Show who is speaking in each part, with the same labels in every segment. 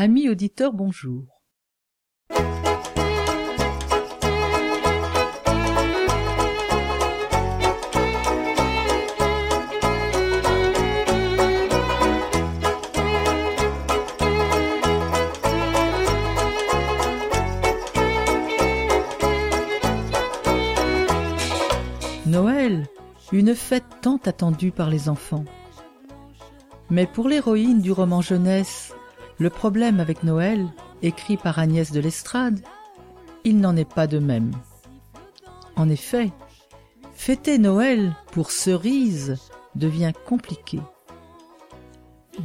Speaker 1: Amis auditeurs, bonjour. Noël, une fête tant attendue par les enfants. Mais pour l'héroïne du roman jeunesse, le problème avec Noël, écrit par Agnès de l'Estrade, il n'en est pas de même. En effet, fêter Noël pour Cerise devient compliqué.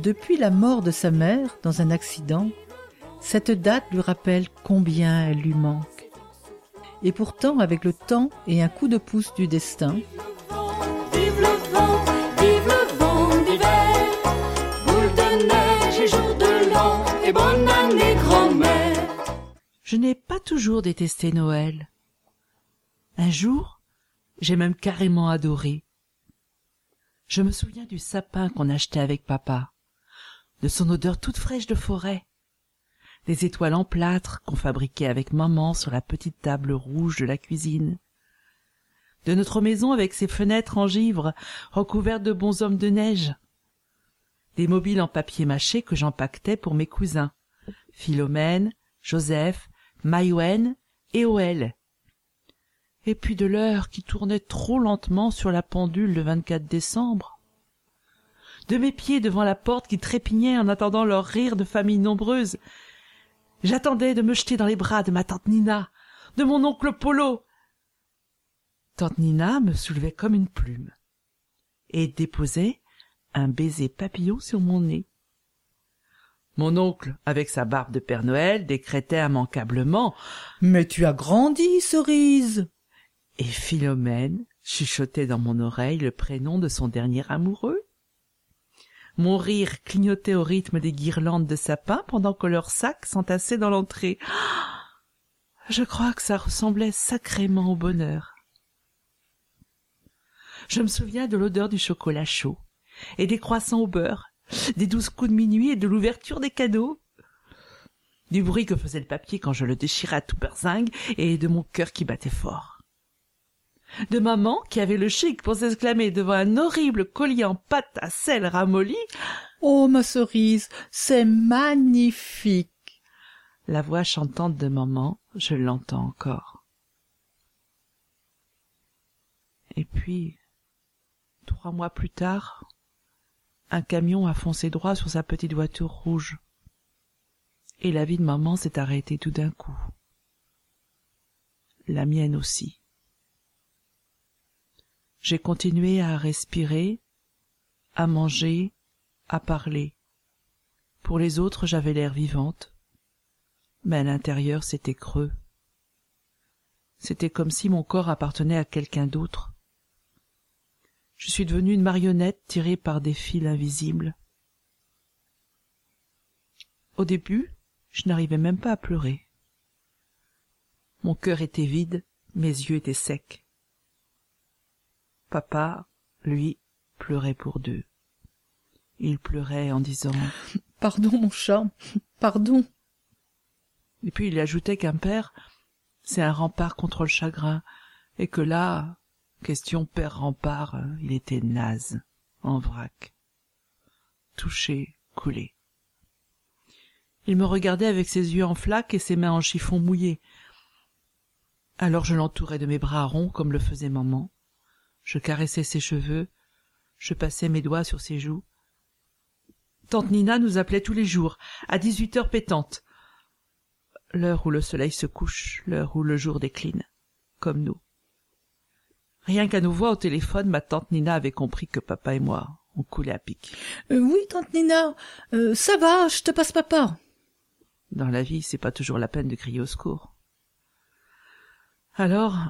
Speaker 1: Depuis la mort de sa mère dans un accident, cette date lui rappelle combien elle lui manque. Et pourtant, avec le temps et un coup de pouce du destin, je n'ai pas toujours détesté Noël. Un jour, j'ai même carrément adoré. Je me souviens du sapin qu'on achetait avec papa, de son odeur toute fraîche de forêt, des étoiles en plâtre qu'on fabriquait avec maman sur la petite table rouge de la cuisine, de notre maison avec ses fenêtres en givre recouvertes de bonshommes de neige, des mobiles en papier mâché que j'empaquetais pour mes cousins, Philomène, Joseph, Maïwen et Oel. Et puis de l'heure qui tournait trop lentement sur la pendule le 24 décembre. De mes pieds devant la porte qui trépignait en attendant leur rire de famille nombreuse. J'attendais de me jeter dans les bras de ma tante Nina, de mon oncle Polo. Tante Nina me soulevait comme une plume et déposait un baiser papillon sur mon nez. Mon oncle, avec sa barbe de Père Noël, décrétait immanquablement Mais tu as grandi, cerise Et Philomène chuchotait dans mon oreille le prénom de son dernier amoureux. Mon rire clignotait au rythme des guirlandes de sapin pendant que leurs sacs s'entassaient dans l'entrée. Je crois que ça ressemblait sacrément au bonheur. Je me souviens de l'odeur du chocolat chaud et des croissants au beurre, des douze coups de minuit et de l'ouverture des cadeaux, du bruit que faisait le papier quand je le déchirais à tout berzingue et de mon cœur qui battait fort. De maman qui avait le chic pour s'exclamer devant un horrible collier en pâte à sel ramolli Oh, ma cerise, c'est magnifique! La voix chantante de maman, je l'entends encore. Et puis, trois mois plus tard, un camion a foncé droit sur sa petite voiture rouge. Et la vie de maman s'est arrêtée tout d'un coup. La mienne aussi. J'ai continué à respirer, à manger, à parler. Pour les autres, j'avais l'air vivante, mais à l'intérieur, c'était creux. C'était comme si mon corps appartenait à quelqu'un d'autre. Je suis devenue une marionnette tirée par des fils invisibles. Au début, je n'arrivais même pas à pleurer. Mon cœur était vide, mes yeux étaient secs. Papa, lui, pleurait pour deux. Il pleurait en disant Pardon, mon chat, pardon. Et puis il ajoutait qu'un père, c'est un rempart contre le chagrin, et que là, question père rempart, il était naze, en vrac. Touché coulait. Il me regardait avec ses yeux en flaque et ses mains en chiffon mouillé. Alors je l'entourais de mes bras ronds comme le faisait maman. Je caressais ses cheveux, je passais mes doigts sur ses joues. Tante Nina nous appelait tous les jours, à dix-huit heures pétantes. L'heure où le soleil se couche, l'heure où le jour décline, comme nous. Rien qu'à nos voix au téléphone, ma tante Nina avait compris que papa et moi, on coulait à pic.
Speaker 2: Euh, oui, tante Nina, euh, ça va, je te passe papa.
Speaker 1: Dans la vie, c'est pas toujours la peine de crier au secours. Alors,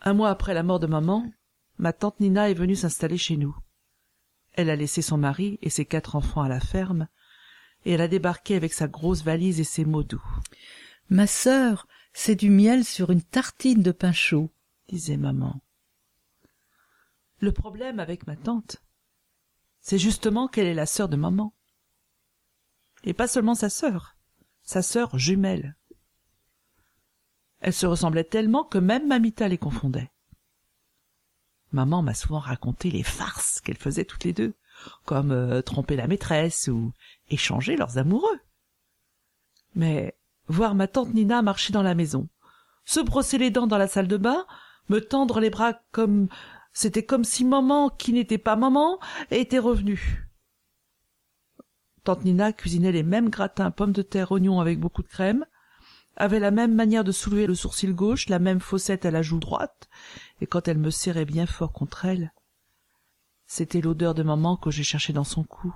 Speaker 1: un mois après la mort de maman, ma tante Nina est venue s'installer chez nous. Elle a laissé son mari et ses quatre enfants à la ferme, et elle a débarqué avec sa grosse valise et ses mots doux.
Speaker 2: Ma sœur, c'est du miel sur une tartine de pain chaud,
Speaker 1: disait maman. Le problème avec ma tante, c'est justement qu'elle est la sœur de maman. Et pas seulement sa sœur, sa sœur jumelle. Elle se ressemblait tellement que même Mamita les confondait. Maman m'a souvent raconté les farces qu'elles faisaient toutes les deux, comme euh, tromper la maîtresse ou échanger leurs amoureux. Mais voir ma tante Nina marcher dans la maison, se brosser les dents dans la salle de bain, me tendre les bras comme c'était comme si maman, qui n'était pas maman, était revenue. Tante Nina cuisinait les mêmes gratins pommes de terre oignons avec beaucoup de crème, avait la même manière de soulever le sourcil gauche, la même fossette à la joue droite, et quand elle me serrait bien fort contre elle, c'était l'odeur de maman que j'ai cherchée dans son cou.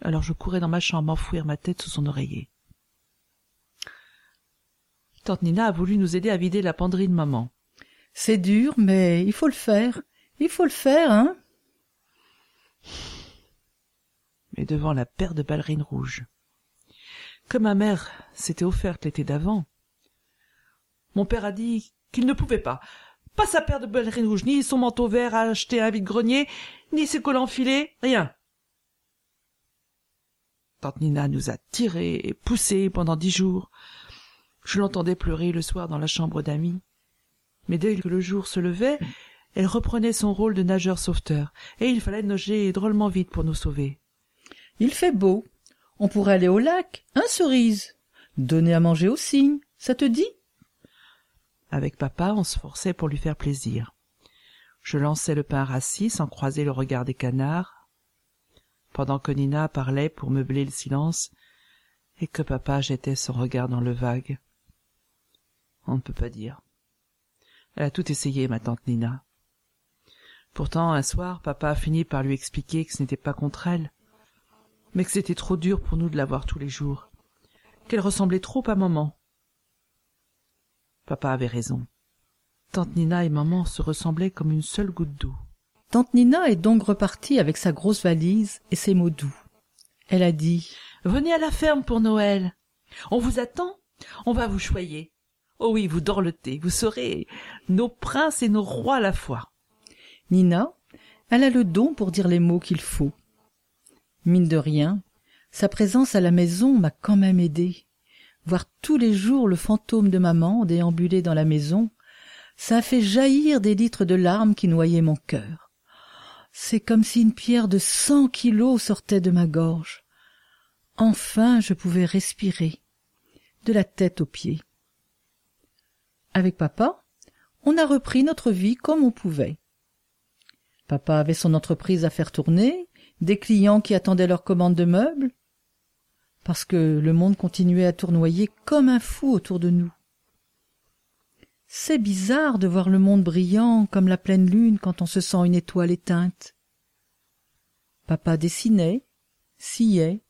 Speaker 1: Alors je courais dans ma chambre enfouir ma tête sous son oreiller. Tante Nina a voulu nous aider à vider la penderie de maman.
Speaker 2: C'est dur, mais il faut le faire. Il faut le faire, hein
Speaker 1: Mais devant la paire de ballerines rouges, que ma mère s'était offerte l'été d'avant, mon père a dit qu'il ne pouvait pas. Pas sa paire de ballerines rouges, ni son manteau vert à acheter à un vide-grenier, ni ses collants filés, rien. Tante Nina nous a tirés et poussés pendant dix jours. Je l'entendais pleurer le soir dans la chambre d'amis. Mais dès que le jour se levait, elle reprenait son rôle de nageur sauveteur, et il fallait nager drôlement vite pour nous sauver.
Speaker 2: Il fait beau. On pourrait aller au lac, hein, cerise? Donner à manger aux cygnes, ça te dit?
Speaker 1: Avec papa, on se forçait pour lui faire plaisir. Je lançais le pain rassis sans croiser le regard des canards, pendant que Nina parlait pour meubler le silence, et que papa jetait son regard dans le vague. On ne peut pas dire. Elle a tout essayé, ma tante Nina. Pourtant, un soir, papa a fini par lui expliquer que ce n'était pas contre elle, mais que c'était trop dur pour nous de la voir tous les jours, qu'elle ressemblait trop à maman. Papa avait raison. Tante Nina et maman se ressemblaient comme une seule goutte d'eau.
Speaker 2: Tante Nina est donc repartie avec sa grosse valise et ses mots doux. Elle a dit
Speaker 1: Venez à la ferme pour Noël. On vous attend. On va vous choyer. Oh oui, vous dorlotez. Vous serez nos princes et nos rois à la fois.
Speaker 2: Nina, elle a le don pour dire les mots qu'il faut. Mine de rien, sa présence à la maison m'a quand même aidé. Voir tous les jours le fantôme de maman déambuler dans la maison, ça a fait jaillir des litres de larmes qui noyaient mon cœur. C'est comme si une pierre de cent kilos sortait de ma gorge. Enfin je pouvais respirer, de la tête aux pieds. Avec papa, on a repris notre vie comme on pouvait. Papa avait son entreprise à faire tourner, des clients qui attendaient leur commande de meubles, parce que le monde continuait à tournoyer comme un fou autour de nous. C'est bizarre de voir le monde brillant comme la pleine lune quand on se sent une étoile éteinte. Papa dessinait, sciait,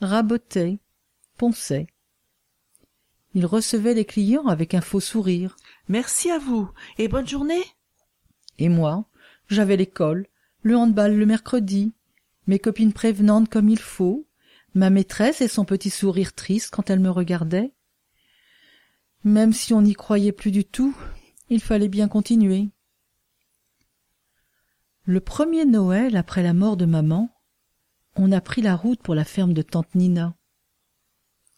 Speaker 2: rabotait, ponçait. Il recevait les clients avec un faux sourire.
Speaker 1: Merci à vous et bonne journée.
Speaker 2: Et moi, j'avais l'école, le handball le mercredi, mes copines prévenantes comme il faut, ma maîtresse et son petit sourire triste quand elle me regardait. Même si on n'y croyait plus du tout, il fallait bien continuer. Le premier Noël après la mort de maman, on a pris la route pour la ferme de tante Nina.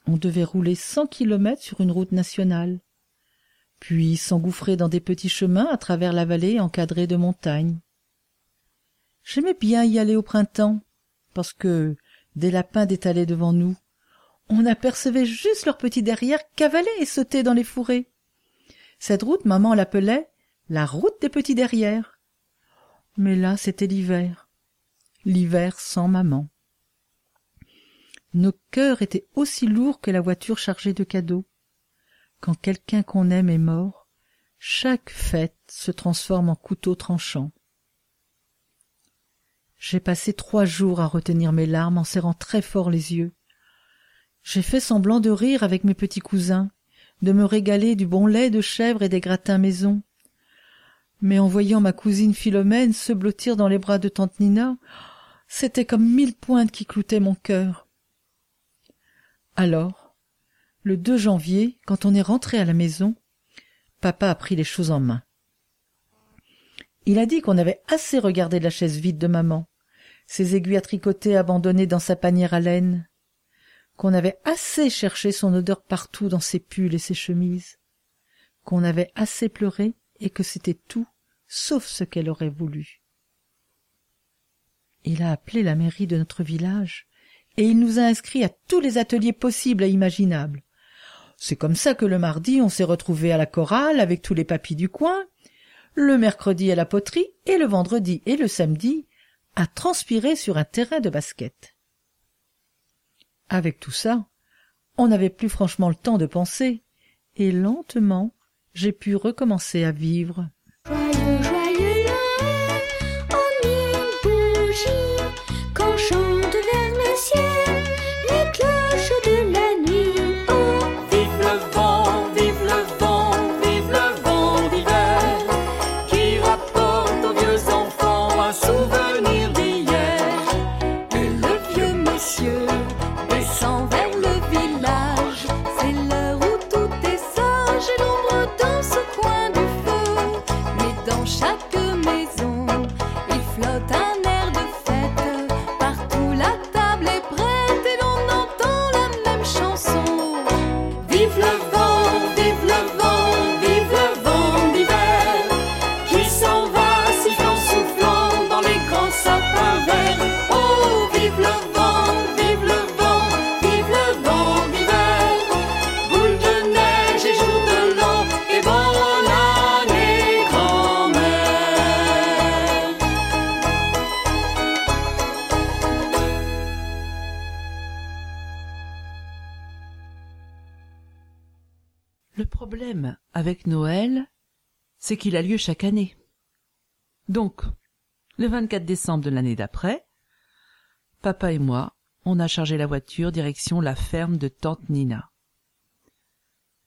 Speaker 2: On devait rouler cent kilomètres sur une route nationale, puis s'engouffrer dans des petits chemins à travers la vallée encadrée de montagnes. J'aimais bien y aller au printemps, parce que des lapins détalés devant nous. On apercevait juste leurs petits derrière cavaler et sauter dans les fourrés. Cette route, maman l'appelait la route des petits derrière. Mais là, c'était l'hiver. L'hiver sans maman. Nos cœurs étaient aussi lourds que la voiture chargée de cadeaux. Quand quelqu'un qu'on aime est mort, chaque fête se transforme en couteau tranchant. J'ai passé trois jours à retenir mes larmes en serrant très fort les yeux. J'ai fait semblant de rire avec mes petits cousins, de me régaler du bon lait de chèvre et des gratins maison. Mais en voyant ma cousine Philomène se blottir dans les bras de tante Nina, c'était comme mille pointes qui cloutaient mon cœur. Alors, le 2 janvier, quand on est rentré à la maison, papa a pris les choses en main. Il a dit qu'on avait assez regardé la chaise vide de maman, ses aiguilles à tricoter abandonnées dans sa panière à laine, qu'on avait assez cherché son odeur partout dans ses pulls et ses chemises, qu'on avait assez pleuré et que c'était tout, sauf ce qu'elle aurait voulu. Il a appelé la mairie de notre village et il nous a inscrits à tous les ateliers possibles et imaginables. C'est comme ça que le mardi on s'est retrouvés à la chorale avec tous les papis du coin, le mercredi à la poterie et le vendredi et le samedi à transpirer sur un terrain de basket. Avec tout ça, on n'avait plus franchement le temps de penser, et lentement, j'ai pu recommencer à vivre.
Speaker 1: Avec Noël, c'est qu'il a lieu chaque année. Donc, le 24 décembre de l'année d'après, papa et moi, on a chargé la voiture direction la ferme de tante Nina.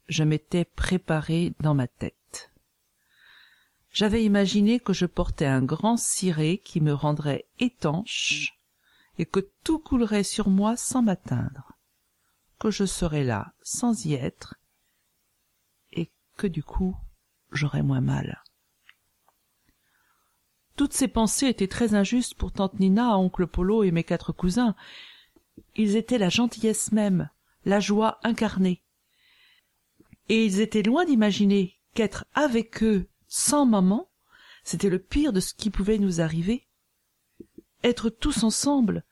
Speaker 1: Je m'étais préparé dans ma tête. J'avais imaginé que je portais un grand ciré qui me rendrait étanche et que tout coulerait sur moi sans m'atteindre, que je serais là sans y être que du coup j'aurais moins mal. Toutes ces pensées étaient très injustes pour tante Nina, oncle Polo et mes quatre cousins. Ils étaient la gentillesse même, la joie incarnée. Et ils étaient loin d'imaginer qu'être avec eux sans maman, c'était le pire de ce qui pouvait nous arriver. Être tous ensemble,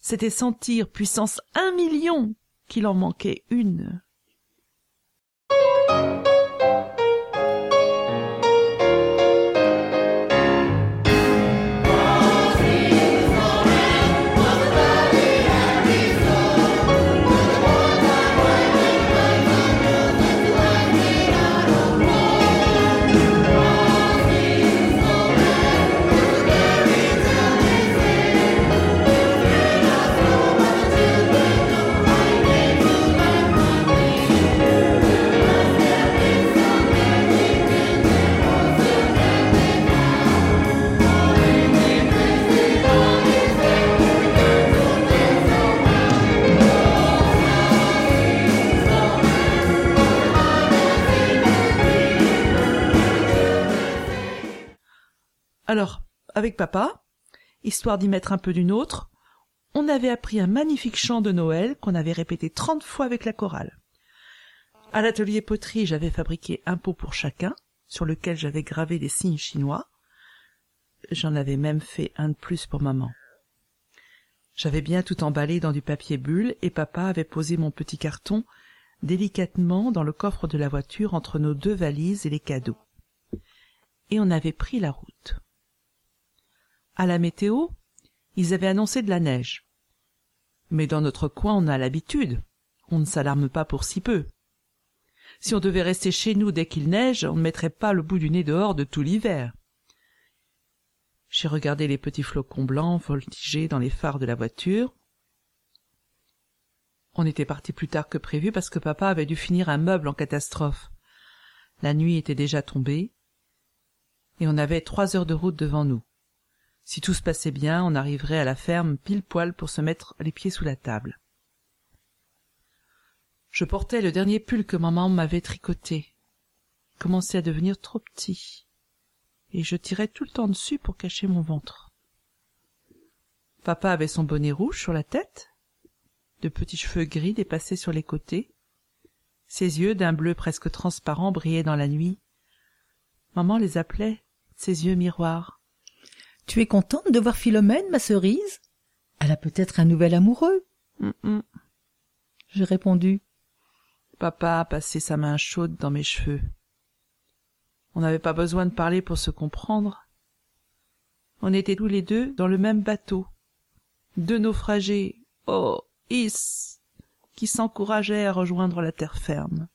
Speaker 1: c'était sentir puissance un million qu'il en manquait une. Avec papa, histoire d'y mettre un peu du nôtre, on avait appris un magnifique chant de Noël qu'on avait répété trente fois avec la chorale. À l'atelier poterie, j'avais fabriqué un pot pour chacun, sur lequel j'avais gravé des signes chinois. J'en avais même fait un de plus pour maman. J'avais bien tout emballé dans du papier bulle et papa avait posé mon petit carton délicatement dans le coffre de la voiture entre nos deux valises et les cadeaux. Et on avait pris la route. À la météo, ils avaient annoncé de la neige. Mais dans notre coin, on a l'habitude. On ne s'alarme pas pour si peu. Si on devait rester chez nous dès qu'il neige, on ne mettrait pas le bout du nez dehors de tout l'hiver. J'ai regardé les petits flocons blancs voltiger dans les phares de la voiture. On était parti plus tard que prévu parce que papa avait dû finir un meuble en catastrophe. La nuit était déjà tombée et on avait trois heures de route devant nous. Si tout se passait bien, on arriverait à la ferme pile poil pour se mettre les pieds sous la table. Je portais le dernier pull que maman m'avait tricoté. Il commençait à devenir trop petit, et je tirais tout le temps dessus pour cacher mon ventre. Papa avait son bonnet rouge sur la tête, de petits cheveux gris dépassaient sur les côtés, ses yeux d'un bleu presque transparent brillaient dans la nuit. Maman les appelait ses yeux miroirs.
Speaker 2: Tu es contente de voir Philomène, ma cerise? Elle a peut-être un nouvel amoureux.
Speaker 1: Hum, hum.
Speaker 2: J'ai répondu.
Speaker 1: Papa a passé sa main chaude dans mes cheveux. On n'avait pas besoin de parler pour se comprendre. On était tous les deux dans le même bateau. Deux naufragés, oh, is, qui s'encourageaient à rejoindre la terre ferme.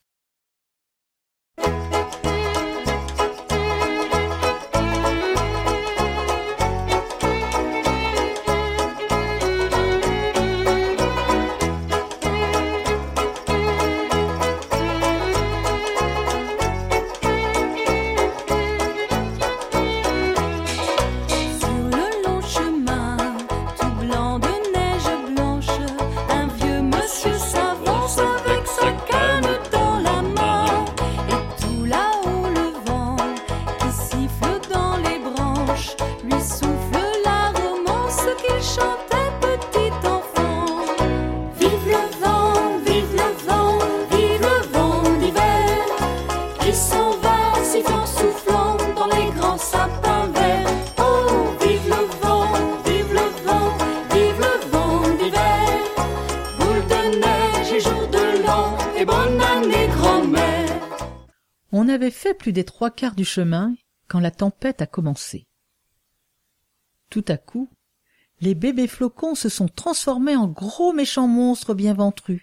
Speaker 2: Avait fait plus des trois quarts du chemin quand la tempête a commencé. Tout à coup, les bébés flocons se sont transformés en gros méchants monstres bien ventrus.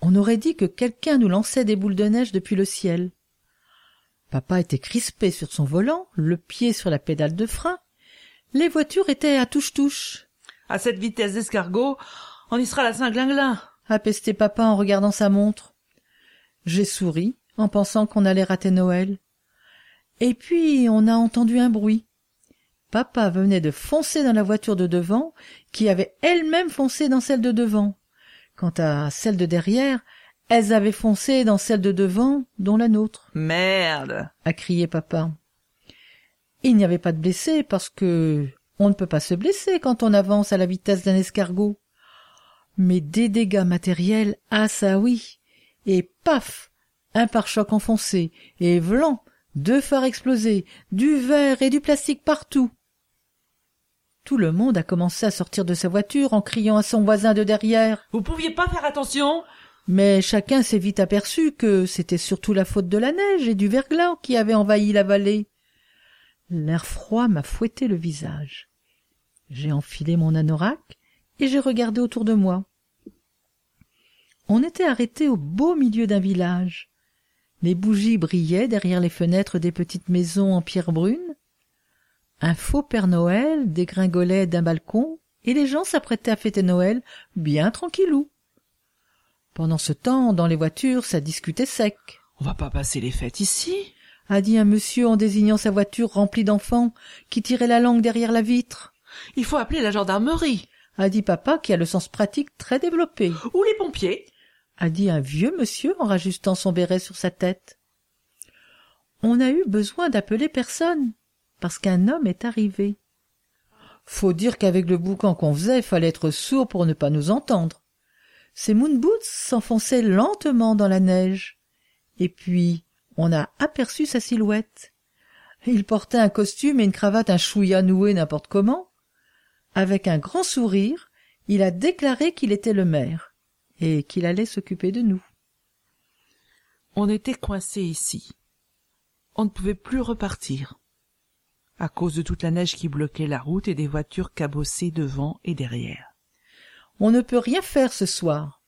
Speaker 2: On aurait dit que quelqu'un nous lançait des boules de neige depuis le ciel. Papa était crispé sur son volant, le pied sur la pédale de frein. Les voitures étaient à touche-touche.
Speaker 1: À cette vitesse d'escargot, on y sera la Saint-Glinglin.
Speaker 2: A pesté papa en regardant sa montre. J'ai souri en pensant qu'on allait rater Noël. Et puis on a entendu un bruit. Papa venait de foncer dans la voiture de devant, qui avait elle-même foncé dans celle de devant. Quant à celle de derrière, elles avaient foncé dans celle de devant, dont la nôtre,
Speaker 1: Merde.
Speaker 2: a crié papa. Il n'y avait pas de blessés parce que on ne peut pas se blesser quand on avance à la vitesse d'un escargot. Mais des dégâts matériels, ah ça oui. Et paf! Un pare-choc enfoncé, et vlan, deux phares explosés, du verre et du plastique partout. Tout le monde a commencé à sortir de sa voiture en criant à son voisin de derrière.
Speaker 1: Vous pouviez pas faire attention
Speaker 2: Mais chacun s'est vite aperçu que c'était surtout la faute de la neige et du verglas qui avait envahi la vallée. L'air froid m'a fouetté le visage. J'ai enfilé mon anorak et j'ai regardé autour de moi. On était arrêté au beau milieu d'un village. Les bougies brillaient derrière les fenêtres des petites maisons en pierre brune. Un faux Père Noël dégringolait d'un balcon et les gens s'apprêtaient à fêter Noël bien tranquillou. Pendant ce temps, dans les voitures, ça discutait sec,
Speaker 1: On va pas passer les fêtes ici?
Speaker 2: a dit un monsieur en désignant sa voiture remplie d'enfants qui tiraient la langue derrière la vitre,
Speaker 1: Il faut appeler la gendarmerie.
Speaker 2: a dit papa qui a le sens pratique très développé,
Speaker 1: Ou les pompiers?
Speaker 2: A dit un vieux monsieur en rajustant son béret sur sa tête. On a eu besoin d'appeler personne, parce qu'un homme est arrivé. Faut dire qu'avec le boucan qu'on faisait, fallait être sourd pour ne pas nous entendre. Ses moon boots s'enfonçaient lentement dans la neige. Et puis, on a aperçu sa silhouette. Il portait un costume et une cravate un chouïa noué n'importe comment. Avec un grand sourire, Il a déclaré qu'il était le maire et qu'il allait s'occuper de nous.
Speaker 1: On était coincés ici. On ne pouvait plus repartir. À cause de toute la neige qui bloquait la route et des voitures cabossées devant et derrière.
Speaker 2: On ne peut rien faire ce soir.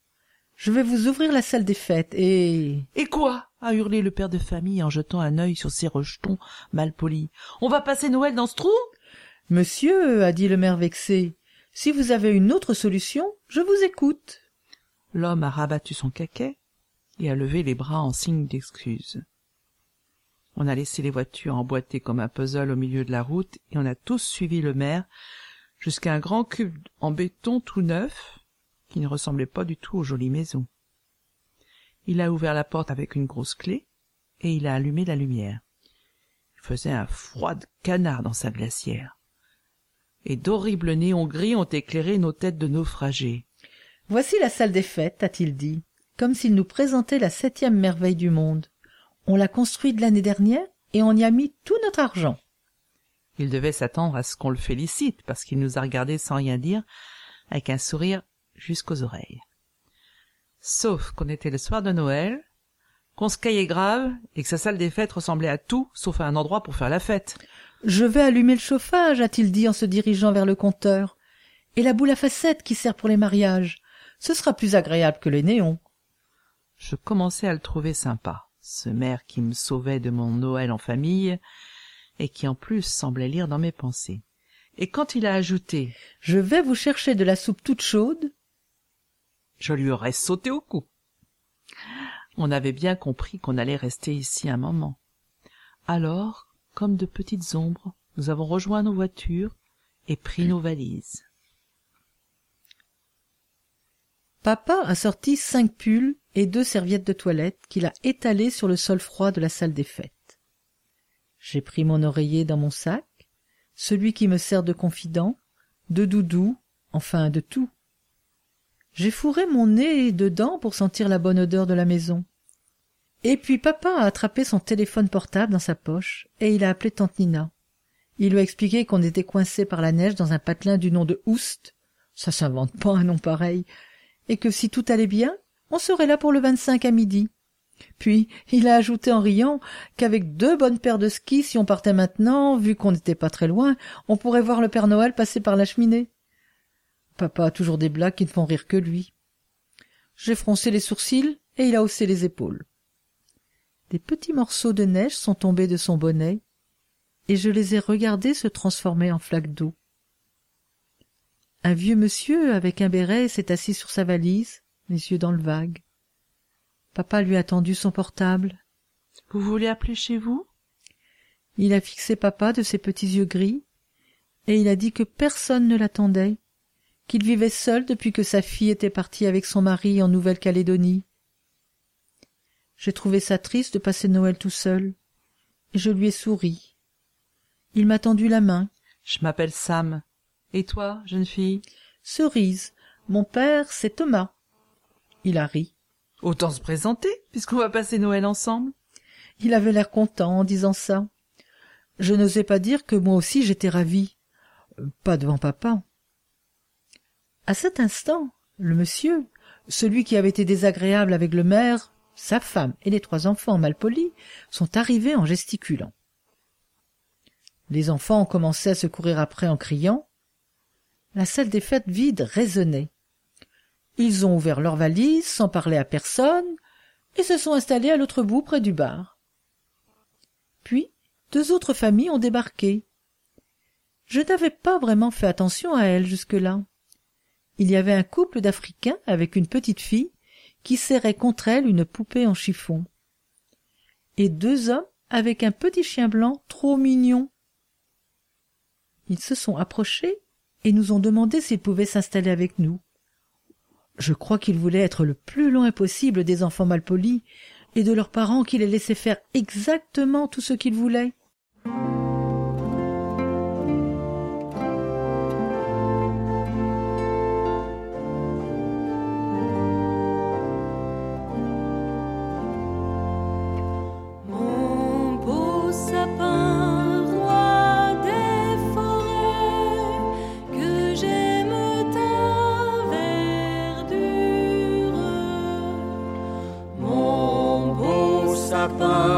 Speaker 2: Je vais vous ouvrir la salle des fêtes et...
Speaker 1: Et quoi? a hurlé le père de famille en jetant un œil sur ses rejetons mal polis. On va passer Noël dans ce trou?
Speaker 2: Monsieur, a dit le maire vexé, si vous avez une autre solution, je vous écoute.
Speaker 1: L'homme a rabattu son caquet et a levé les bras en signe d'excuse. On a laissé les voitures emboîtées comme un puzzle au milieu de la route et on a tous suivi le maire jusqu'à un grand cube en béton tout neuf qui ne ressemblait pas du tout aux jolies maisons. Il a ouvert la porte avec une grosse clé et il a allumé la lumière. Il faisait un froid canard dans sa glacière. Et d'horribles néons gris ont éclairé nos têtes de naufragés.
Speaker 2: Voici la salle des fêtes, a-t-il dit, comme s'il nous présentait la septième merveille du monde. On l'a construite l'année dernière et on y a mis tout notre argent.
Speaker 1: Il devait s'attendre à ce qu'on le félicite parce qu'il nous a regardés sans rien dire, avec un sourire jusqu'aux oreilles. Sauf qu'on était le soir de Noël, qu'on se caillait grave et que sa salle des fêtes ressemblait à tout sauf à un endroit pour faire la fête.
Speaker 2: Je vais allumer le chauffage, a-t-il dit en se dirigeant vers le compteur. Et la boule à facettes qui sert pour les mariages. Ce sera plus agréable que les néons.
Speaker 1: Je commençais à le trouver sympa, ce maire qui me sauvait de mon Noël en famille et qui en plus semblait lire dans mes pensées. Et quand il a ajouté
Speaker 2: Je vais vous chercher de la soupe toute chaude,
Speaker 1: je lui aurais sauté au cou. On avait bien compris qu'on allait rester ici un moment. Alors, comme de petites ombres, nous avons rejoint nos voitures et pris nos valises.
Speaker 2: Papa a sorti cinq pulls et deux serviettes de toilette qu'il a étalées sur le sol froid de la salle des fêtes. J'ai pris mon oreiller dans mon sac, celui qui me sert de confident, de doudou, enfin de tout. J'ai fourré mon nez dedans pour sentir la bonne odeur de la maison. Et puis papa a attrapé son téléphone portable dans sa poche et il a appelé tante Nina. Il lui a expliqué qu'on était coincé par la neige dans un patelin du nom de Oust. Ça s'invente pas un nom pareil. Et que si tout allait bien, on serait là pour le 25 à midi. Puis il a ajouté en riant qu'avec deux bonnes paires de skis, si on partait maintenant, vu qu'on n'était pas très loin, on pourrait voir le Père Noël passer par la cheminée. Papa a toujours des blagues qui ne font rire que lui. J'ai froncé les sourcils et il a haussé les épaules. Des petits morceaux de neige sont tombés de son bonnet et je les ai regardés se transformer en flaques d'eau. Un vieux monsieur avec un béret s'est assis sur sa valise, les yeux dans le vague. Papa lui a tendu son portable.
Speaker 1: Vous voulez appeler chez vous?
Speaker 2: Il a fixé papa de ses petits yeux gris et il a dit que personne ne l'attendait, qu'il vivait seul depuis que sa fille était partie avec son mari en Nouvelle-Calédonie. J'ai trouvé ça triste de passer Noël tout seul, et je lui ai souri. Il m'a tendu la main.
Speaker 1: Je m'appelle Sam. Et toi, jeune fille?
Speaker 2: Cerise. Mon père, c'est Thomas. Il a ri.
Speaker 1: Autant se présenter, puisqu'on va passer Noël ensemble.
Speaker 2: Il avait l'air content en disant ça. Je n'osais pas dire que moi aussi j'étais ravie. Pas devant papa. À cet instant, le monsieur, celui qui avait été désagréable avec le maire, sa femme et les trois enfants malpolis, sont arrivés en gesticulant. Les enfants ont commencé à se courir après en criant. La salle des fêtes vide résonnait. Ils ont ouvert leurs valises sans parler à personne et se sont installés à l'autre bout près du bar. Puis deux autres familles ont débarqué. Je n'avais pas vraiment fait attention à elles jusque-là. Il y avait un couple d'Africains avec une petite fille qui serrait contre elle une poupée en chiffon. Et deux hommes avec un petit chien blanc trop mignon. Ils se sont approchés et nous ont demandé s'ils pouvaient s'installer avec nous. Je crois qu'ils voulaient être le plus loin possible des enfants malpolis et de leurs parents qui les laissaient faire exactement tout ce qu'ils voulaient.
Speaker 3: Sapin,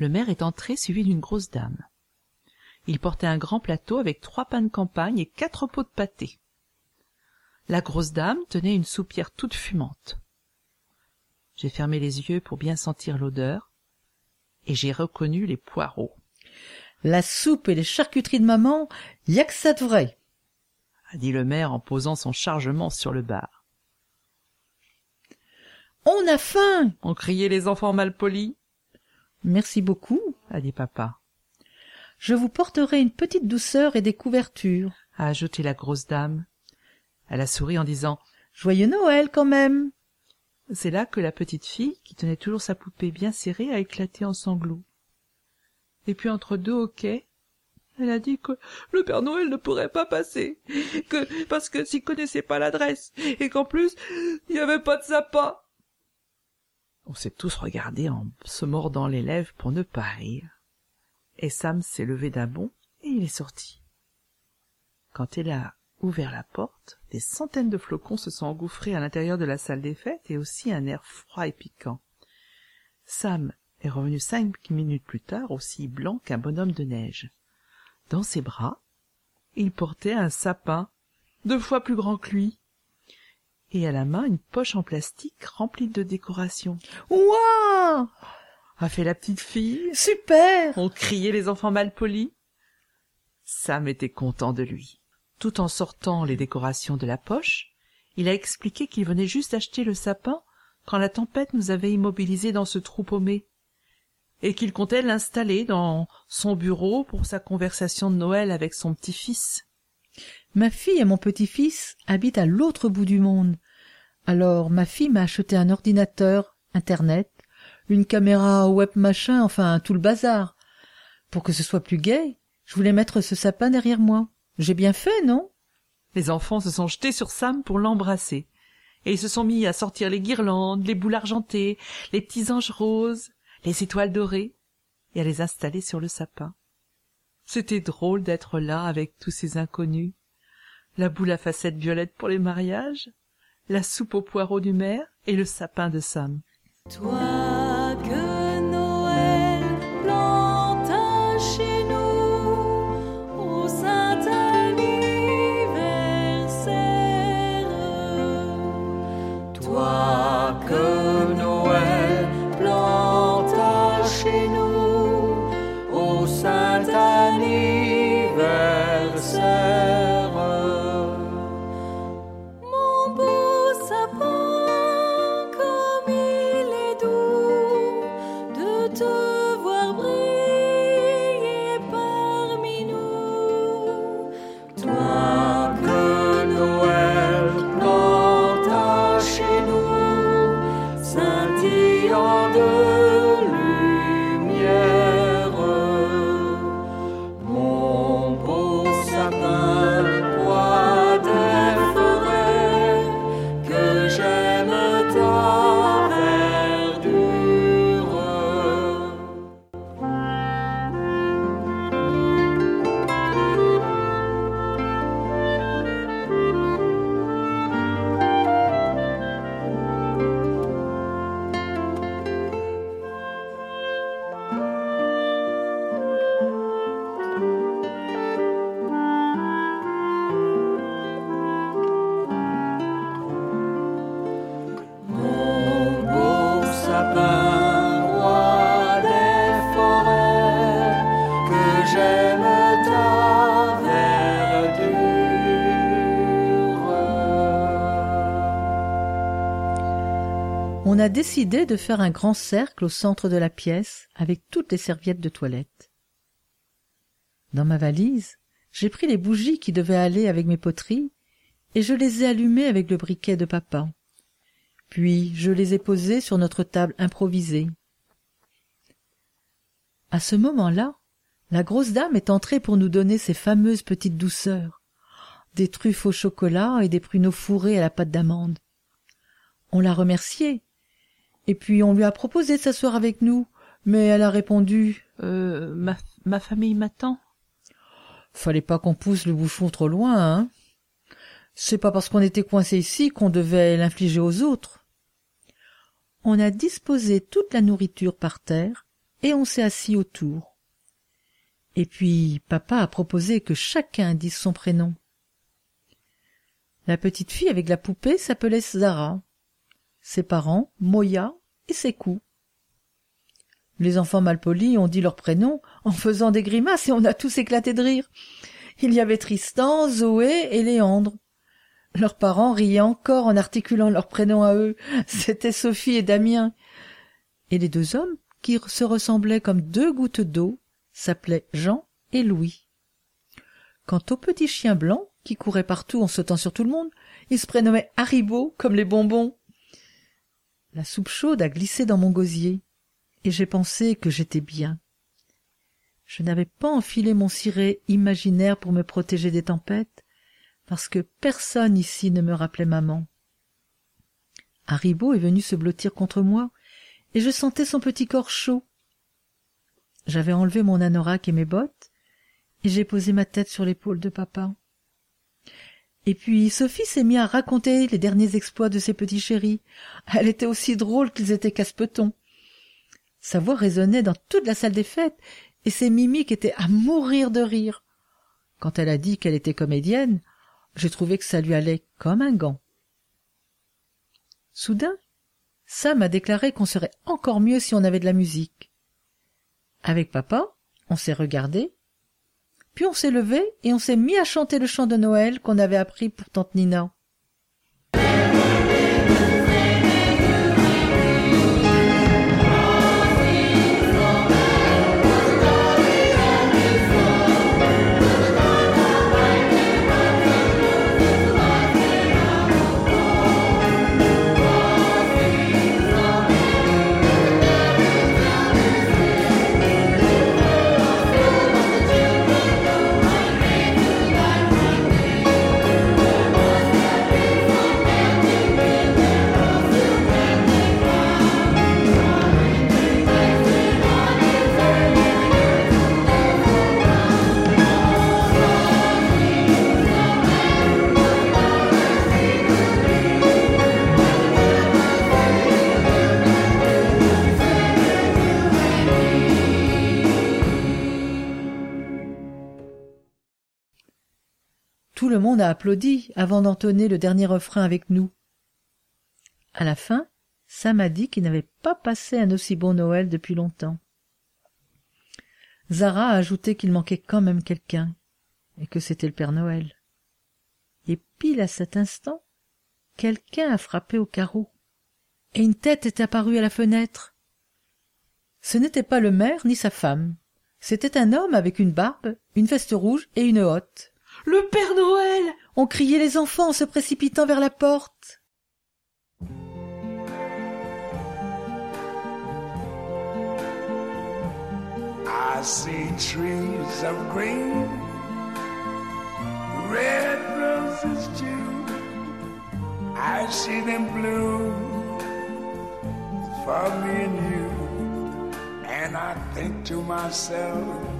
Speaker 1: le maire est entré suivi d'une grosse dame. Il portait un grand plateau avec trois pains de campagne et quatre pots de pâté. La grosse dame tenait une soupière toute fumante. J'ai fermé les yeux pour bien sentir l'odeur, et j'ai reconnu les poireaux,
Speaker 2: La soupe et les charcuteries de maman, y a que ça de vrai.
Speaker 1: a dit le maire en posant son chargement sur le bar.
Speaker 2: On a faim
Speaker 1: Ont crié les enfants malpolis,
Speaker 2: Merci beaucoup.
Speaker 1: a dit papa,
Speaker 2: Je vous porterai une petite douceur et des couvertures.
Speaker 1: a ajouté la grosse dame. Elle a souri en disant
Speaker 2: Joyeux Noël quand même.
Speaker 1: C'est là que la petite fille, qui tenait toujours sa poupée bien serrée, a éclaté en sanglots. Et puis entre deux hoquets, elle a dit que le Père Noël ne pourrait pas passer, que parce que s'il connaissait pas l'adresse, et qu'en plus, il n'y avait pas de sapin. On s'est tous regardés en se mordant les lèvres pour ne pas rire. Et Sam s'est levé d'un bond et il est sorti. Quand elle a ouvert la porte, des centaines de flocons se sont engouffrés à l'intérieur de la salle des fêtes et aussi un air froid et piquant. Sam est revenu cinq minutes plus tard aussi blanc qu'un bonhomme de neige. Dans ses bras, il portait un sapin deux fois plus grand que lui et à la main une poche en plastique remplie de décorations.
Speaker 2: Ouah
Speaker 1: A fait la petite fille.
Speaker 2: Super
Speaker 1: Ont crié les enfants malpolis. Sam était content de lui. Tout en sortant les décorations de la poche, il a expliqué qu'il venait juste d'acheter le sapin quand la tempête nous avait immobilisés dans ce trou paumé, et qu'il comptait l'installer dans son bureau pour sa conversation de Noël avec son petit-fils.
Speaker 2: Ma fille et mon petit-fils habitent à l'autre bout du monde. Alors ma fille m'a acheté un ordinateur, Internet, une caméra web machin, enfin tout le bazar. Pour que ce soit plus gai, je voulais mettre ce sapin derrière moi. J'ai bien fait, non?
Speaker 1: Les enfants se sont jetés sur Sam pour l'embrasser, et ils se sont mis à sortir les guirlandes, les boules argentées, les petits roses, les étoiles dorées, et à les installer sur le sapin. C'était drôle d'être là avec tous ces inconnus. La boule à facettes violettes pour les mariages, la soupe aux poireaux du maire et le sapin de Sam.
Speaker 2: A décidé de faire un grand cercle au centre de la pièce avec toutes les serviettes de toilette. Dans ma valise, j'ai pris les bougies qui devaient aller avec mes poteries et je les ai allumés avec le briquet de papa. Puis je les ai posés sur notre table improvisée. À ce moment-là, la grosse dame est entrée pour nous donner ses fameuses petites douceurs, des truffes au chocolat et des pruneaux fourrés à la pâte d'amande. On l'a remerciée, et puis on lui a proposé de s'asseoir avec nous, mais elle a répondu
Speaker 1: Euh, ma, ma famille m'attend.
Speaker 2: Fallait pas qu'on pousse le bouchon trop loin, hein. C'est pas parce qu'on était coincé ici qu'on devait l'infliger aux autres. On a disposé toute la nourriture par terre et on s'est assis autour. Et puis papa a proposé que chacun dise son prénom. La petite fille avec la poupée s'appelait Zara. Ses parents, Moya et Sekou. Les enfants malpolis ont dit leur prénom en faisant des grimaces et on a tous éclaté de rire. Il y avait Tristan, Zoé et Léandre. Leurs parents riaient encore en articulant leurs prénoms à eux. C'étaient Sophie et Damien. Et les deux hommes, qui se ressemblaient comme deux gouttes d'eau, s'appelaient Jean et Louis. Quant au petit chien blanc, qui courait partout en sautant sur tout le monde, il se prénommait Haribo, comme les bonbons. La soupe chaude a glissé dans mon gosier, et j'ai pensé que j'étais bien. Je n'avais pas enfilé mon ciré imaginaire pour me protéger des tempêtes, parce que personne ici ne me rappelait maman. Haribo est venu se blottir contre moi, et je sentais son petit corps chaud. J'avais enlevé mon anorak et mes bottes, et j'ai posé ma tête sur l'épaule de papa. Et puis Sophie s'est mise à raconter les derniers exploits de ses petits chéris. Elle était aussi drôle qu'ils étaient casse-petons. Sa voix résonnait dans toute la salle des fêtes, et ses mimiques étaient à mourir de rire. Quand elle a dit qu'elle était comédienne, j'ai trouvé que ça lui allait comme un gant. Soudain, Sam a déclaré qu'on serait encore mieux si on avait de la musique. Avec papa, on s'est regardé, puis on s'est levé et on s'est mis à chanter le chant de Noël qu'on avait appris pour tante Nina. A applaudi avant d'entonner le dernier refrain avec nous. À la fin, Sam a dit qu'il n'avait pas passé un aussi bon Noël depuis longtemps. Zara a ajouté qu'il manquait quand même quelqu'un, et que c'était le Père Noël. Et pile à cet instant, quelqu'un a frappé au carreau, et une tête est apparue à la fenêtre. Ce n'était pas le maire ni sa femme. C'était un homme avec une barbe, une veste rouge et une hotte.
Speaker 1: Le Père Noël
Speaker 2: ont crié les enfants en se précipitant vers la porte.
Speaker 4: I see trees of green, red roses too. I see them bloom for me and you, and I think to myself,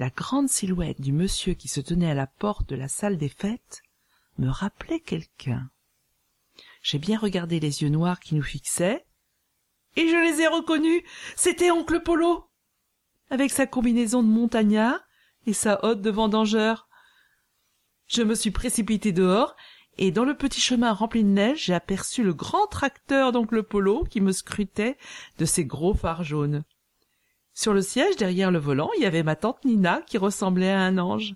Speaker 1: La grande silhouette du monsieur qui se tenait à la porte de la salle des fêtes me rappelait quelqu'un. J'ai bien regardé les yeux noirs qui nous fixaient, et je les ai reconnus. C'était oncle Polo. avec sa combinaison de montagnard et sa hotte de vendangeur. Je me suis précipité dehors, et dans le petit chemin rempli de neige, j'ai aperçu le grand tracteur d'oncle Polo qui me scrutait de ses gros phares jaunes. Sur le siège, derrière le volant, il y avait ma tante Nina qui ressemblait à un ange.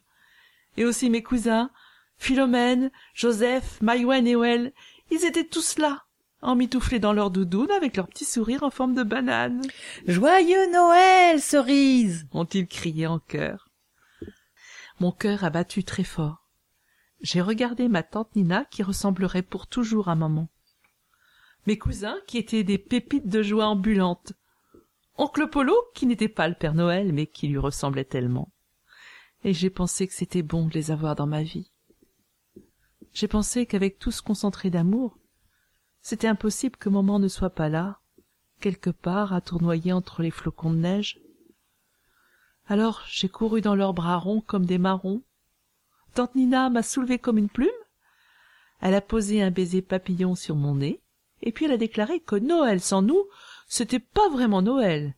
Speaker 1: Et aussi mes cousins, Philomène, Joseph, Maïwen et Well, ils étaient tous là, emmitouflés dans leur doudoune avec leur petit sourire en forme de banane.
Speaker 2: Joyeux Noël, cerise
Speaker 1: ont-ils crié en chœur. Mon cœur a battu très fort. J'ai regardé ma tante Nina qui ressemblerait pour toujours à maman. Mes cousins qui étaient des pépites de joie ambulantes. Oncle Polo qui n'était pas le Père Noël mais qui lui ressemblait tellement. Et j'ai pensé que c'était bon de les avoir dans ma vie. J'ai pensé qu'avec tout ce concentré d'amour, c'était impossible que maman ne soit pas là, quelque part à tournoyer entre les flocons de neige. Alors j'ai couru dans leurs bras ronds comme des marrons. Tante Nina m'a soulevé comme une plume. Elle a posé un baiser papillon sur mon nez, et puis elle a déclaré que Noël sans nous, c'était pas vraiment Noël,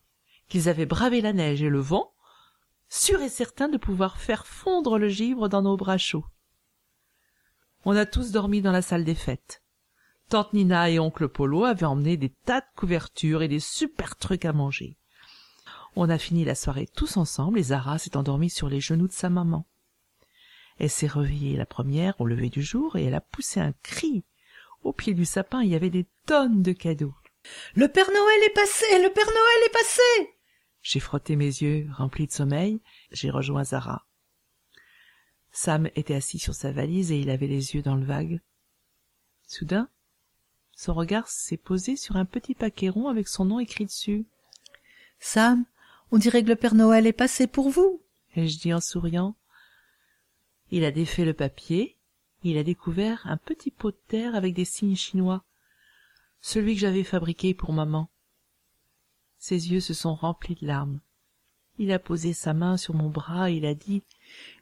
Speaker 1: qu'ils avaient bravé la neige et le vent, sûrs et certains de pouvoir faire fondre le givre dans nos bras chauds. On a tous dormi dans la salle des fêtes. Tante Nina et oncle Polo avaient emmené des tas de couvertures et des super trucs à manger. On a fini la soirée tous ensemble et Zara s'est endormie sur les genoux de sa maman. Elle s'est réveillée la première au lever du jour et elle a poussé un cri. Au pied du sapin, il y avait des tonnes de cadeaux.
Speaker 2: Le Père Noël est passé Le Père Noël est passé
Speaker 1: J'ai frotté mes yeux remplis de sommeil, j'ai rejoint Zara. Sam était assis sur sa valise et il avait les yeux dans le vague. Soudain, son regard s'est posé sur un petit paquet rond avec son nom écrit dessus.
Speaker 2: Sam, on dirait que le Père Noël est passé pour vous.
Speaker 1: Ai-je dit en souriant. Il a défait le papier, il a découvert un petit pot de terre avec des signes chinois, celui que j'avais fabriqué pour maman. Ses yeux se sont remplis de larmes. Il a posé sa main sur mon bras et il a dit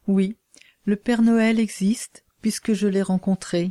Speaker 2: Oui, le Père Noël existe puisque je l'ai rencontré.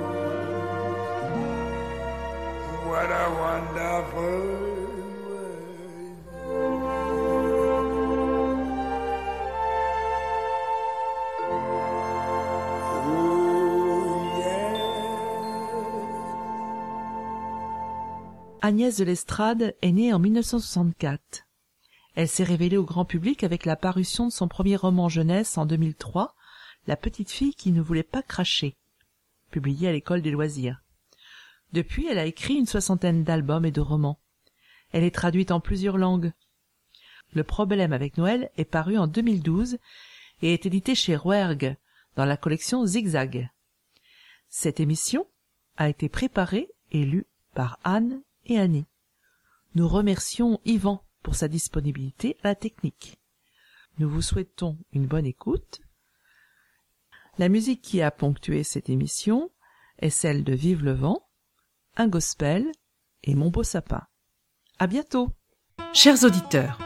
Speaker 1: Agnès de l'Estrade est née en 1964. Elle s'est révélée au grand public avec la parution de son premier roman jeunesse en 2003, La petite fille qui ne voulait pas cracher, publié à l'école des loisirs. Depuis, elle a écrit une soixantaine d'albums et de romans. Elle est traduite en plusieurs langues. Le problème avec Noël est paru en 2012 et est édité chez Rouergue dans la collection Zigzag. Cette émission a été préparée et lue par Anne et Annie. Nous remercions Yvan pour sa disponibilité à la technique. Nous vous souhaitons une bonne écoute. La musique qui a ponctué cette émission est celle de Vive le vent, un gospel et Mon beau sapin. À bientôt. Chers auditeurs,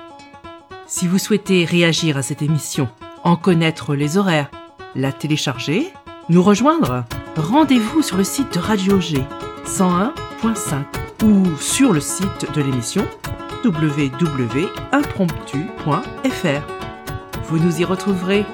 Speaker 1: si vous souhaitez réagir à cette émission, en connaître les horaires, la télécharger, nous rejoindre, rendez-vous sur le site de Radio G 101.5 ou sur le site de l'émission www.impromptu.fr. Vous nous y retrouverez